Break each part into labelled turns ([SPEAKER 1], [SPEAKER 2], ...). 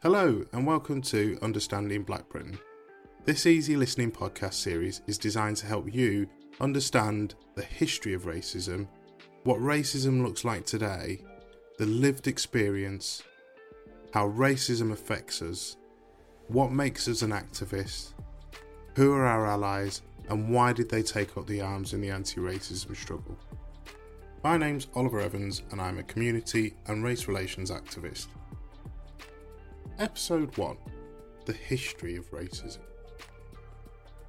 [SPEAKER 1] Hello, and welcome to Understanding Black Britain. This easy listening podcast series is designed to help you understand the history of racism, what racism looks like today, the lived experience, how racism affects us, what makes us an activist, who are our allies, and why did they take up the arms in the anti racism struggle. My name's Oliver Evans, and I'm a community and race relations activist. Episode 1 The History of Racism.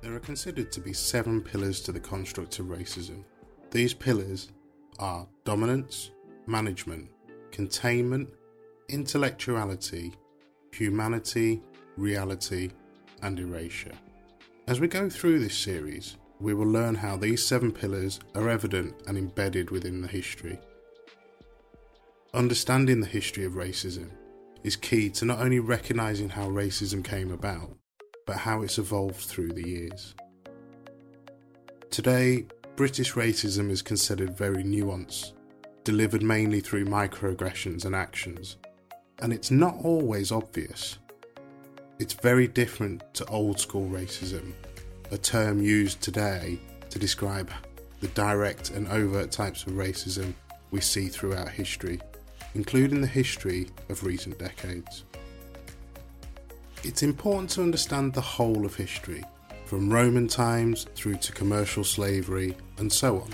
[SPEAKER 1] There are considered to be seven pillars to the construct of racism. These pillars are dominance, management, containment, intellectuality, humanity, reality, and erasure. As we go through this series, we will learn how these seven pillars are evident and embedded within the history. Understanding the history of racism is key to not only recognising how racism came about, but how it's evolved through the years. Today, British racism is considered very nuanced, delivered mainly through microaggressions and actions, and it's not always obvious. It's very different to old school racism, a term used today to describe the direct and overt types of racism we see throughout history including the history of recent decades. It's important to understand the whole of history, from Roman times through to commercial slavery and so on.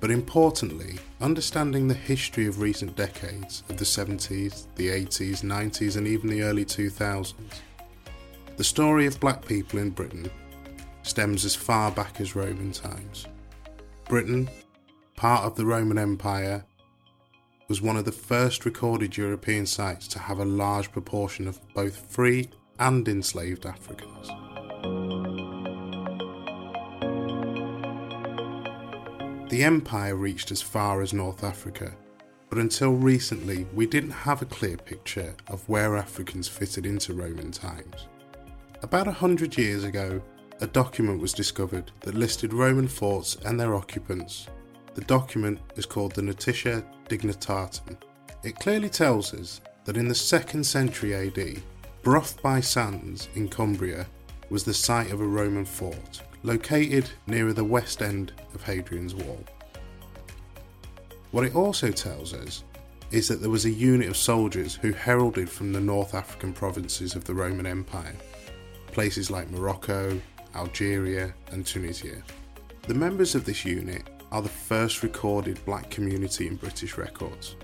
[SPEAKER 1] But importantly, understanding the history of recent decades of the 70s, the 80s, 90s, and even the early 2000s. The story of black people in Britain stems as far back as Roman times. Britain, part of the Roman Empire, was one of the first recorded European sites to have a large proportion of both free and enslaved Africans. The empire reached as far as North Africa, but until recently we didn't have a clear picture of where Africans fitted into Roman times. About a hundred years ago, a document was discovered that listed Roman forts and their occupants the document is called the Notitia Dignitatum. It clearly tells us that in the 2nd century AD, Burgh by Sands in Cumbria was the site of a Roman fort, located nearer the west end of Hadrian's Wall. What it also tells us is that there was a unit of soldiers who heralded from the North African provinces of the Roman Empire, places like Morocco, Algeria, and Tunisia. The members of this unit are the first recorded black community in British records.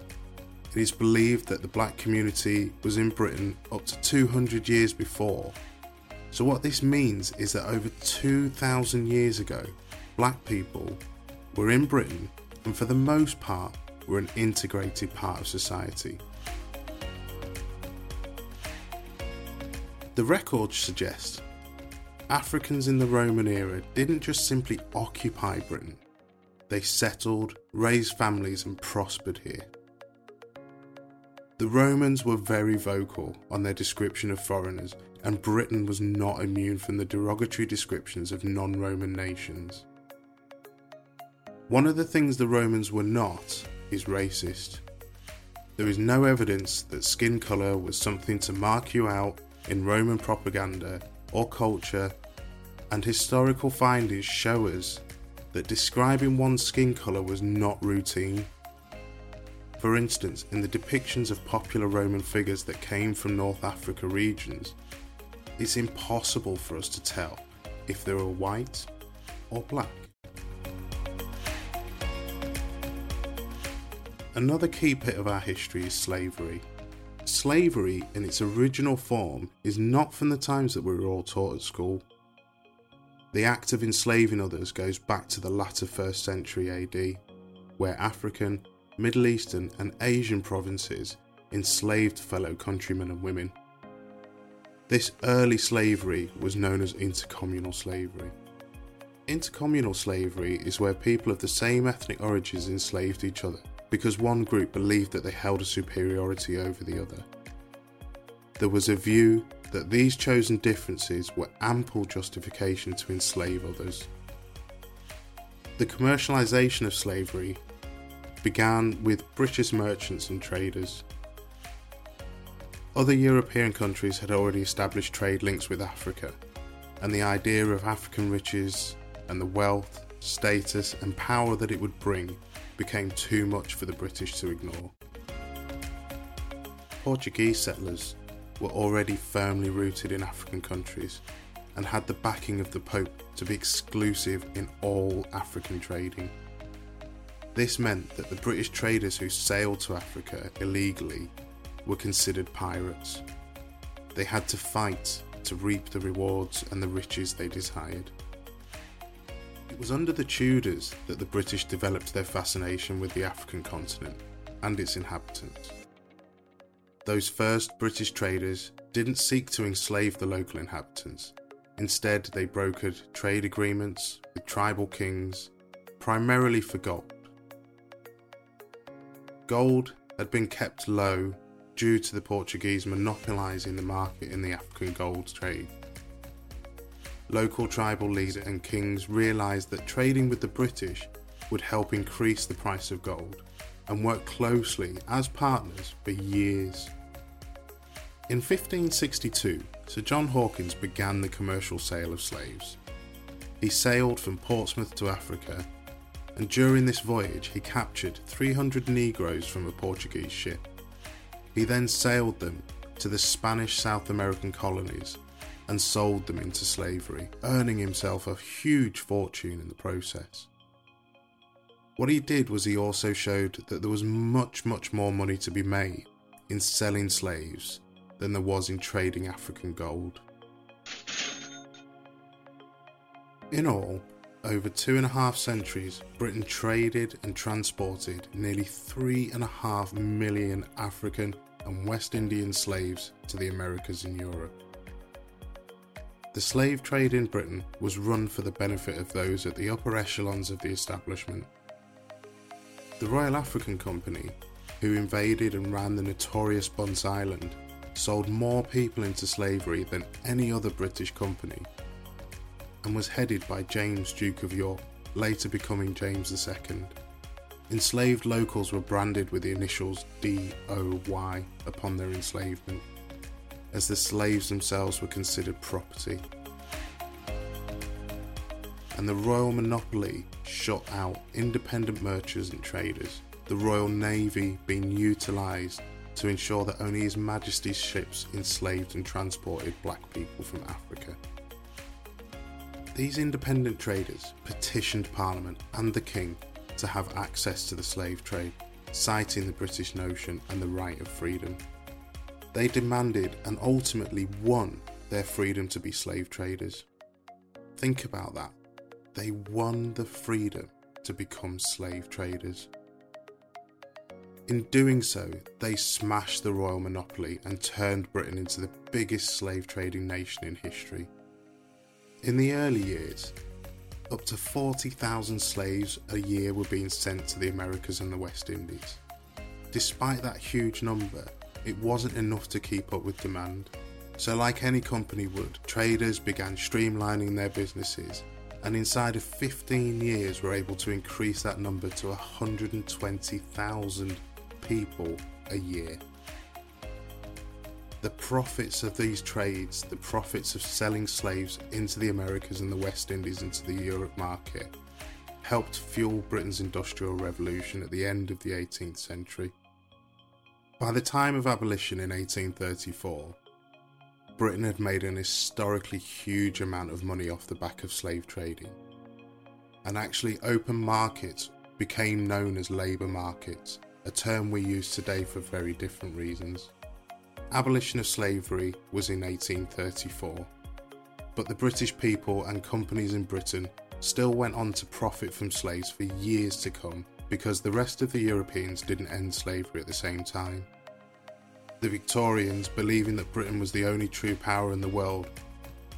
[SPEAKER 1] It is believed that the black community was in Britain up to 200 years before. So, what this means is that over 2,000 years ago, black people were in Britain and for the most part were an integrated part of society. The records suggest Africans in the Roman era didn't just simply occupy Britain, they settled, raised families, and prospered here. The Romans were very vocal on their description of foreigners, and Britain was not immune from the derogatory descriptions of non Roman nations. One of the things the Romans were not is racist. There is no evidence that skin colour was something to mark you out in Roman propaganda or culture, and historical findings show us that describing one's skin colour was not routine. For instance, in the depictions of popular Roman figures that came from North Africa regions, it's impossible for us to tell if they were white or black. Another key bit of our history is slavery. Slavery, in its original form, is not from the times that we were all taught at school. The act of enslaving others goes back to the latter 1st century AD, where African, Middle Eastern, and Asian provinces enslaved fellow countrymen and women. This early slavery was known as intercommunal slavery. Intercommunal slavery is where people of the same ethnic origins enslaved each other because one group believed that they held a superiority over the other. there was a view that these chosen differences were ample justification to enslave others. The commercialisation of slavery began with British merchants and traders. Other European countries had already established trade links with Africa, and the idea of African riches and the wealth, status, and power that it would bring became too much for the British to ignore. Portuguese settlers were already firmly rooted in African countries and had the backing of the Pope to be exclusive in all African trading. This meant that the British traders who sailed to Africa illegally were considered pirates. They had to fight to reap the rewards and the riches they desired. It was under the Tudors that the British developed their fascination with the African continent and its inhabitants. Those first British traders didn't seek to enslave the local inhabitants. Instead, they brokered trade agreements with tribal kings, primarily for gold. Gold had been kept low due to the Portuguese monopolising the market in the African gold trade. Local tribal leaders and kings realised that trading with the British would help increase the price of gold and worked closely as partners for years. In 1562, Sir John Hawkins began the commercial sale of slaves. He sailed from Portsmouth to Africa, and during this voyage, he captured 300 Negroes from a Portuguese ship. He then sailed them to the Spanish South American colonies and sold them into slavery, earning himself a huge fortune in the process. What he did was he also showed that there was much, much more money to be made in selling slaves than there was in trading African gold. In all, over two and a half centuries, Britain traded and transported nearly three and a half million African and West Indian slaves to the Americas and Europe. The slave trade in Britain was run for the benefit of those at the upper echelons of the establishment. The Royal African Company, who invaded and ran the notorious Bunce Island, sold more people into slavery than any other British company and was headed by James, Duke of York, later becoming James II. Enslaved locals were branded with the initials DOY upon their enslavement, as the slaves themselves were considered property. And the royal monopoly shut out independent merchants and traders, the Royal Navy being utilised to ensure that only His Majesty's ships enslaved and transported black people from Africa. These independent traders petitioned Parliament and the King to have access to the slave trade, citing the British notion and the right of freedom. They demanded and ultimately won their freedom to be slave traders. Think about that. They won the freedom to become slave traders. In doing so, they smashed the royal monopoly and turned Britain into the biggest slave trading nation in history. In the early years, up to 40,000 slaves a year were being sent to the Americas and the West Indies. Despite that huge number, it wasn't enough to keep up with demand. So, like any company would, traders began streamlining their businesses and inside of 15 years were able to increase that number to 120,000 people a year the profits of these trades, the profits of selling slaves into the Americas and the West Indies into the Europe market, helped fuel Britain's Industrial Revolution at the end of the 18th century. By the time of abolition in 1834, Britain had made an historically huge amount of money off the back of slave trading. And actually, open markets became known as labour markets, a term we use today for very different reasons abolition of slavery was in 1834, but the British people and companies in Britain still went on to profit from slaves for years to come because the rest of the Europeans didn't end slavery at the same time. The Victorians, believing that Britain was the only true power in the world,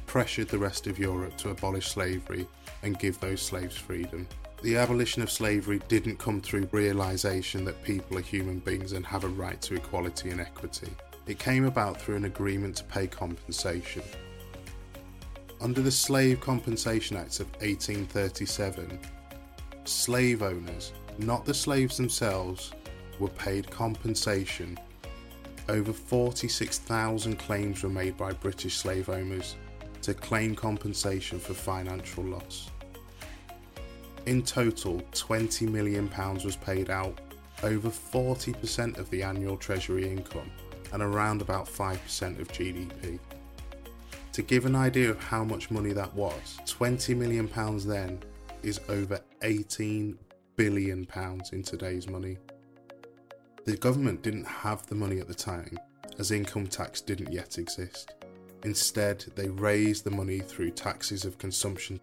[SPEAKER 1] pressured the rest of Europe to abolish slavery and give those slaves freedom. The abolition of slavery didn't come through realization that people are human beings and have a right to equality and equity. It came about through an agreement to pay compensation. Under the Slave Compensation Acts of 1837, slave owners, not the slaves themselves, were paid compensation. Over 46,000 claims were made by British slave owners to claim compensation for financial loss. In total, £20 million was paid out, over 40% of the annual Treasury income, and around about 5% of GDP. To give an idea of how much money that was, £20 million then is over £18 billion in today's money. The government didn't have the money at the time, as income tax didn't yet exist. Instead, they raised the money through taxes of consumption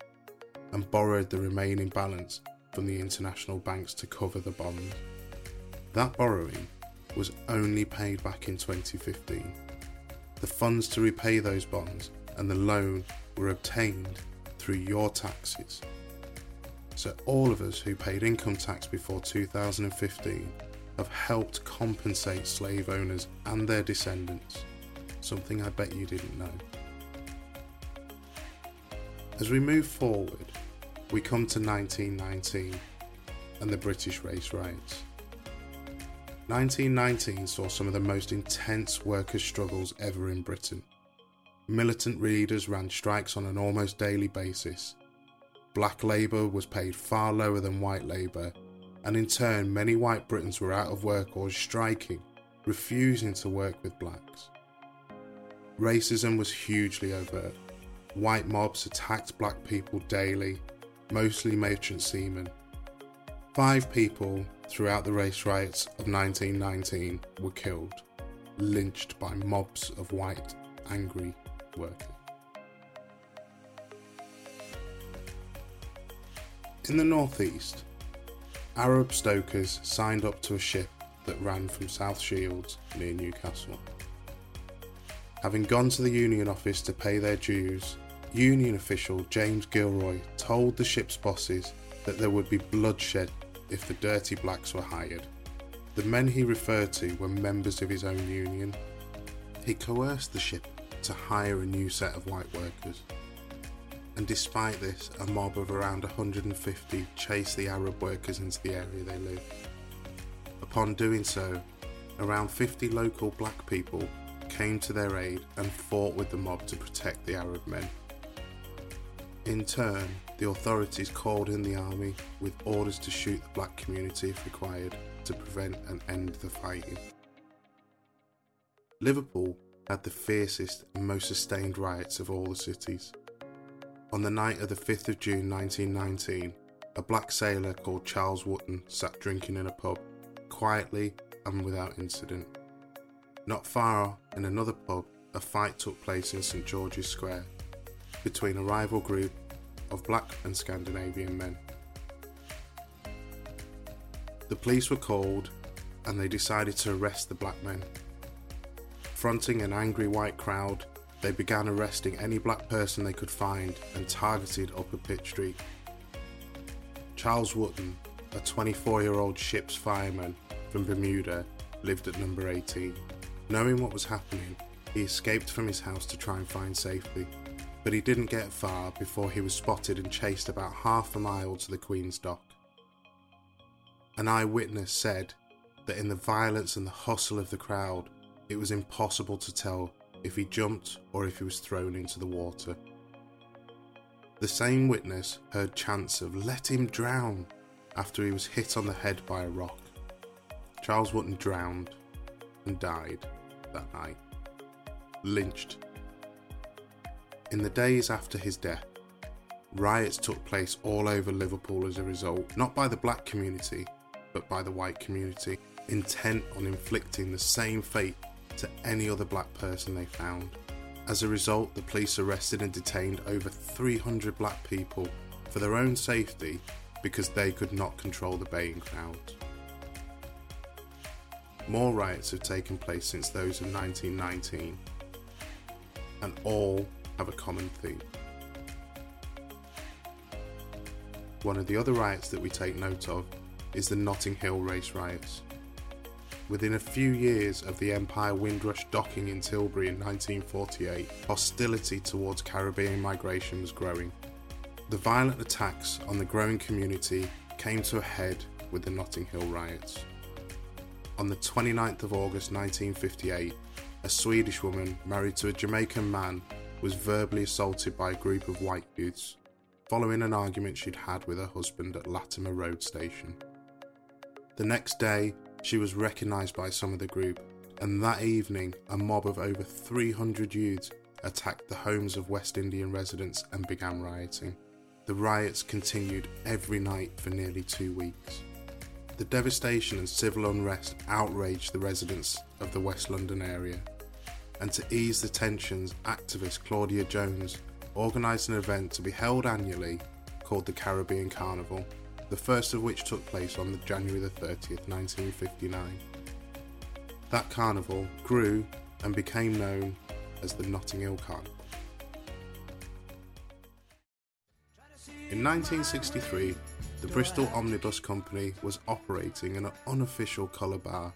[SPEAKER 1] and borrowed the remaining balance from the international banks to cover the bond. That borrowing was only paid back in 2015. The funds to repay those bonds and the loan were obtained through your taxes. So, all of us who paid income tax before 2015 have helped compensate slave owners and their descendants, something I bet you didn't know. As we move forward, we come to 1919 and the British race riots. 1919 saw some of the most intense workers' struggles ever in Britain. Militant leaders ran strikes on an almost daily basis. Black labour was paid far lower than white labour, and in turn, many white Britons were out of work or striking, refusing to work with blacks. Racism was hugely overt. White mobs attacked black people daily, mostly merchant seamen. Five people throughout the race riots of 1919 were killed, lynched by mobs of white, angry workers. In the northeast, Arab stokers signed up to a ship that ran from South Shields near Newcastle. Having gone to the union office to pay their dues, Union official James Gilroy told the ship's bosses that there would be bloodshed if the dirty blacks were hired. The men he referred to were members of his own union. He coerced the ship to hire a new set of white workers. And despite this, a mob of around 150 chased the Arab workers into the area they lived. Upon doing so, around 50 local black people came to their aid and fought with the mob to protect the Arab men. In turn, the authorities called in the army with orders to shoot the black community if required to prevent and end the fighting. Liverpool had the fiercest and most sustained riots of all the cities. On the night of the 5th of June 1919, a black sailor called Charles Wootton sat drinking in a pub, quietly and without incident. Not far in another pub, a fight took place in St George's Square between a rival group of black and Scandinavian men. The police were called and they decided to arrest the black men. Fronting an angry white crowd, they began arresting any black person they could find and targeted Upper Pitt Street. Charles Wootton, a 24 year old ship's fireman from Bermuda, lived at number 18. Knowing what was happening, he escaped from his house to try and find safety but he didn't get far before he was spotted and chased about half a mile to the Queen's Dock. An eyewitness said that in the violence and the hustle of the crowd, it was impossible to tell if he jumped or if he was thrown into the water. The same witness heard chants of let him drown after he was hit on the head by a rock. Charles Wootton drowned and died that night, lynched in the days after his death, riots took place all over Liverpool as a result, not by the black community, but by the white community, intent on inflicting the same fate to any other black person they found. As a result, the police arrested and detained over 300 black people for their own safety because they could not control the baying crowds. More riots have taken place since those of 1919, and all have a common theme. One of the other riots that we take note of is the Notting Hill race riots. Within a few years of the Empire Windrush docking in Tilbury in 1948, hostility towards Caribbean migration was growing. The violent attacks on the growing community came to a head with the Notting Hill riots. On the 29th of August 1958, a Swedish woman married to a Jamaican man was verbally assaulted by a group of white youths following an argument she'd had with her husband at Latimer Road Station. The next day, she was recognised by some of the group, and that evening, a mob of over 300 youths attacked the homes of West Indian residents and began rioting. The riots continued every night for nearly two weeks. The devastation and civil unrest outraged the residents of the West London area. And to ease the tensions, activist Claudia Jones organised an event to be held annually called the Caribbean Carnival the first of which took place on January the 30th, 1959. That carnival grew and became known as the Notting Hill Carnival. In 1963, the Bristol Omnibus Company was operating an unofficial colour bar.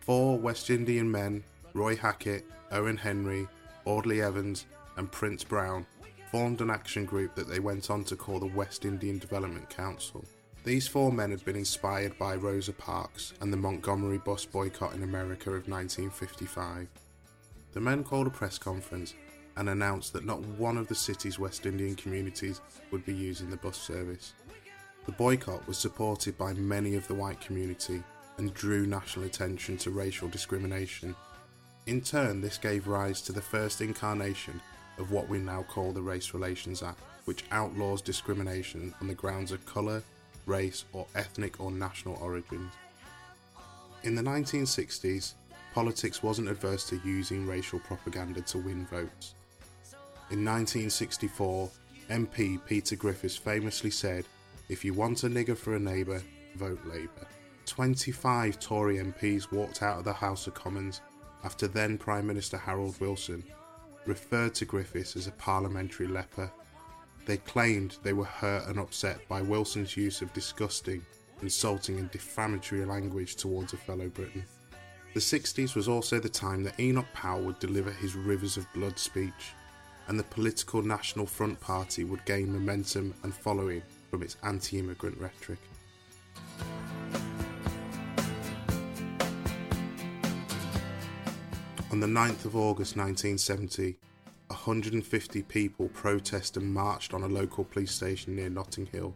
[SPEAKER 1] Four West Indian men, Roy Hackett, Owen Henry, Audley Evans, and Prince Brown, formed an action group that they went on to call the West Indian Development Council. These four men had been inspired by Rosa Parks and the Montgomery bus boycott in America of 1955. The men called a press conference and announced that not one of the city's West Indian communities would be using the bus service. The boycott was supported by many of the white community and drew national attention to racial discrimination. In turn, this gave rise to the first incarnation of what we now call the Race Relations Act, which outlaws discrimination on the grounds of colour, race, or ethnic or national origins. In the 1960s, politics wasn't adverse to using racial propaganda to win votes. In 1964, MP Peter Griffiths famously said, If you want a nigger for a neighbour, vote Labour. 25 Tory MPs walked out of the House of Commons after then Prime Minister Harold Wilson referred to Griffiths as a parliamentary leper. They claimed they were hurt and upset by Wilson's use of disgusting, insulting, and defamatory language towards a fellow Briton. The 60s was also the time that Enoch Powell would deliver his Rivers of Blood speech, and the political National Front Party would gain momentum and following from its anti immigrant rhetoric. On the 9th of August 1970, 150 people protested and marched on a local police station near Notting Hill.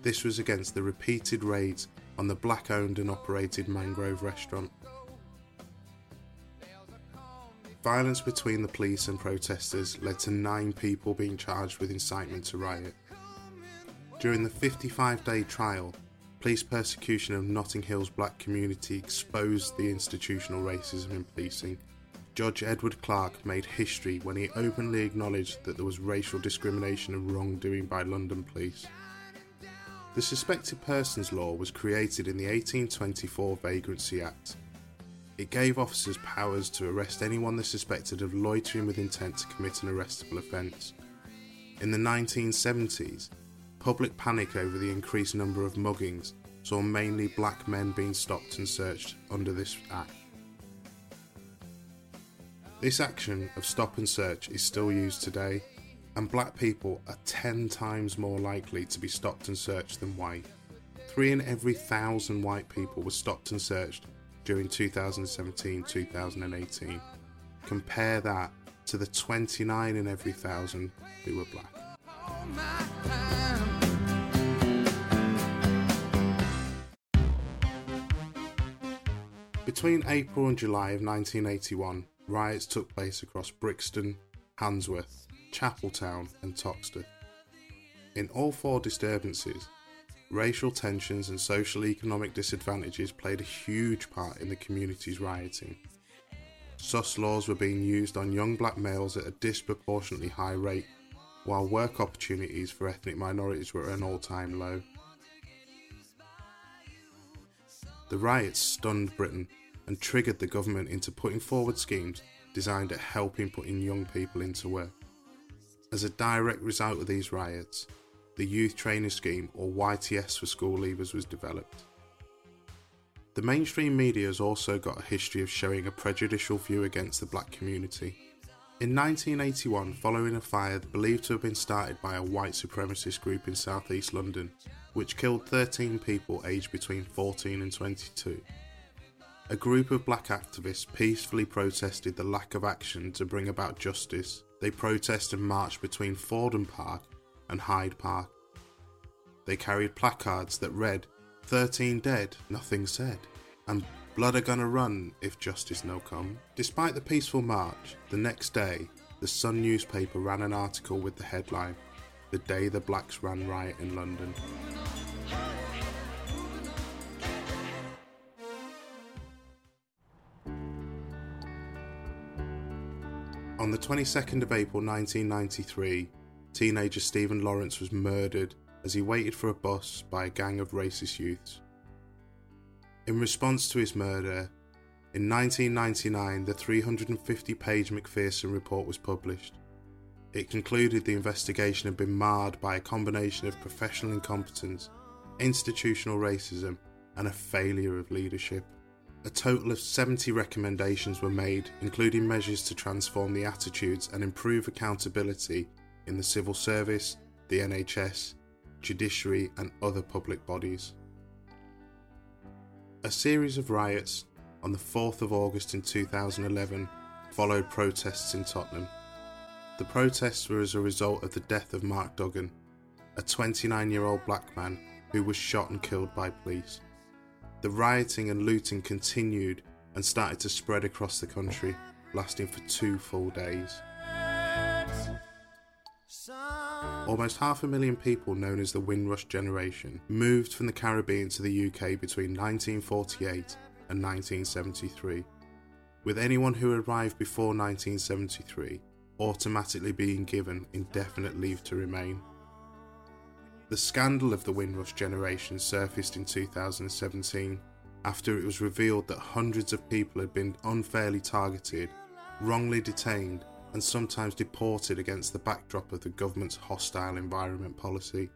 [SPEAKER 1] This was against the repeated raids on the black owned and operated Mangrove restaurant. Violence between the police and protesters led to nine people being charged with incitement to riot. During the 55 day trial, Police persecution of Notting Hill's black community exposed the institutional racism in policing. Judge Edward Clarke made history when he openly acknowledged that there was racial discrimination and wrongdoing by London police. The Suspected Persons Law was created in the 1824 Vagrancy Act. It gave officers powers to arrest anyone they suspected of loitering with intent to commit an arrestable offence. In the 1970s, Public panic over the increased number of muggings saw mainly black men being stopped and searched under this act. This action of stop and search is still used today, and black people are 10 times more likely to be stopped and searched than white. Three in every thousand white people were stopped and searched during 2017 2018. Compare that to the 29 in every thousand who were black. Between April and July of 1981, riots took place across Brixton, Handsworth, Chapeltown, and Toxteth. In all four disturbances, racial tensions and social economic disadvantages played a huge part in the community's rioting. Sus laws were being used on young black males at a disproportionately high rate, while work opportunities for ethnic minorities were at an all time low. The riots stunned Britain and triggered the government into putting forward schemes designed at helping putting young people into work. As a direct result of these riots, the Youth Training Scheme, or YTS for school leavers, was developed. The mainstream media has also got a history of showing a prejudicial view against the black community. In 1981, following a fire believed to have been started by a white supremacist group in southeast London, which killed 13 people aged between 14 and 22, a group of black activists peacefully protested the lack of action to bring about justice. They protested and marched between Fordham Park and Hyde Park. They carried placards that read, 13 dead, nothing said, and blood are gonna run if justice no come. Despite the peaceful march, the next day, the Sun newspaper ran an article with the headline, The Day the Blacks Ran Riot in London. On the 22nd of April 1993, teenager Stephen Lawrence was murdered as he waited for a bus by a gang of racist youths. In response to his murder, in 1999 the 350 page Macpherson report was published. It concluded the investigation had been marred by a combination of professional incompetence, institutional racism, and a failure of leadership. A total of 70 recommendations were made, including measures to transform the attitudes and improve accountability in the civil service, the NHS, judiciary, and other public bodies. A series of riots on the 4th of August in 2011 followed protests in Tottenham. The protests were as a result of the death of Mark Duggan, a 29 year old black man who was shot and killed by police. The rioting and looting continued and started to spread across the country, lasting for two full days. Almost half a million people, known as the Windrush generation, moved from the Caribbean to the UK between 1948 and 1973, with anyone who arrived before 1973 automatically being given indefinite leave to remain. The scandal of the Windrush generation surfaced in 2017 after it was revealed that hundreds of people had been unfairly targeted, wrongly detained, and sometimes deported against the backdrop of the government's hostile environment policy.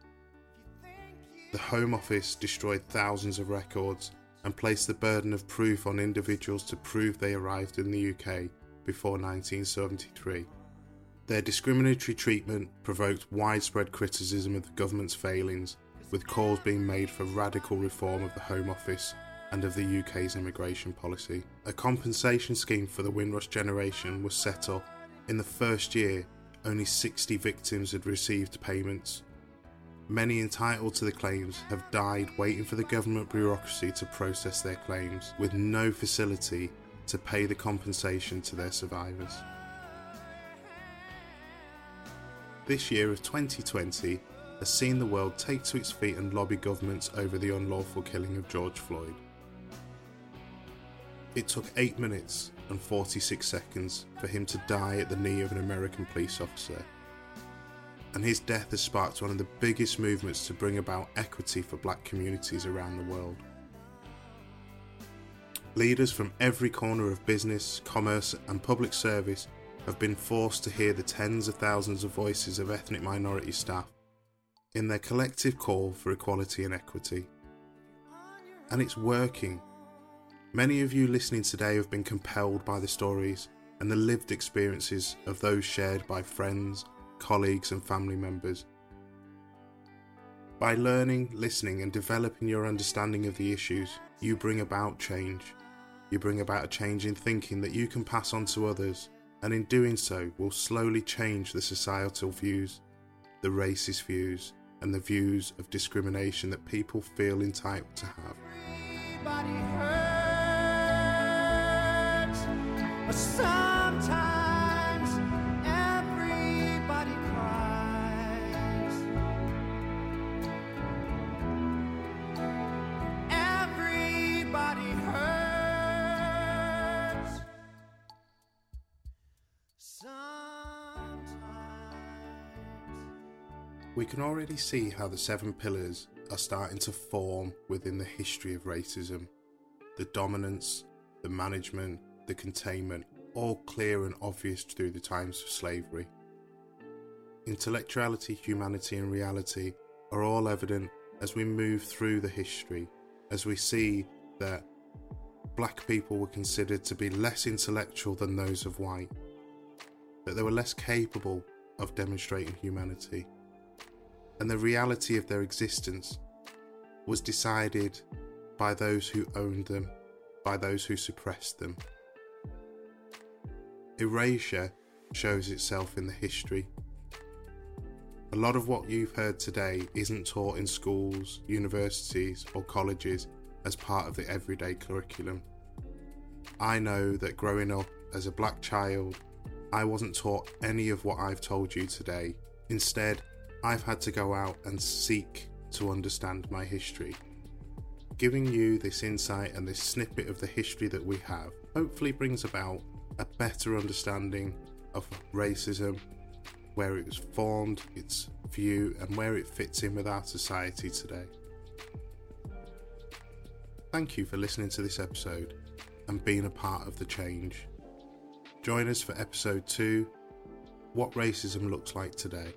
[SPEAKER 1] The Home Office destroyed thousands of records and placed the burden of proof on individuals to prove they arrived in the UK before 1973. Their discriminatory treatment provoked widespread criticism of the government's failings, with calls being made for radical reform of the Home Office and of the UK's immigration policy. A compensation scheme for the Windrush generation was set up. In the first year, only 60 victims had received payments. Many entitled to the claims have died waiting for the government bureaucracy to process their claims, with no facility to pay the compensation to their survivors. This year of 2020 has seen the world take to its feet and lobby governments over the unlawful killing of George Floyd. It took 8 minutes and 46 seconds for him to die at the knee of an American police officer. And his death has sparked one of the biggest movements to bring about equity for black communities around the world. Leaders from every corner of business, commerce, and public service have been forced to hear the tens of thousands of voices of ethnic minority staff in their collective call for equality and equity. And it's working. Many of you listening today have been compelled by the stories and the lived experiences of those shared by friends, colleagues, and family members. By learning, listening, and developing your understanding of the issues, you bring about change. You bring about a change in thinking that you can pass on to others and in doing so will slowly change the societal views, the racist views, and the views of discrimination that people feel entitled to have. We can already see how the seven pillars are starting to form within the history of racism. The dominance, the management, the containment, all clear and obvious through the times of slavery. Intellectuality, humanity, and reality are all evident as we move through the history, as we see that black people were considered to be less intellectual than those of white, that they were less capable of demonstrating humanity, and the reality of their existence was decided by those who owned them, by those who suppressed them. Erasure shows itself in the history. A lot of what you've heard today isn't taught in schools, universities, or colleges as part of the everyday curriculum. I know that growing up as a black child, I wasn't taught any of what I've told you today. Instead, I've had to go out and seek to understand my history. Giving you this insight and this snippet of the history that we have hopefully brings about a better understanding of racism, where it was formed, its view, and where it fits in with our society today. Thank you for listening to this episode and being a part of the change. Join us for episode 2 What Racism Looks Like Today.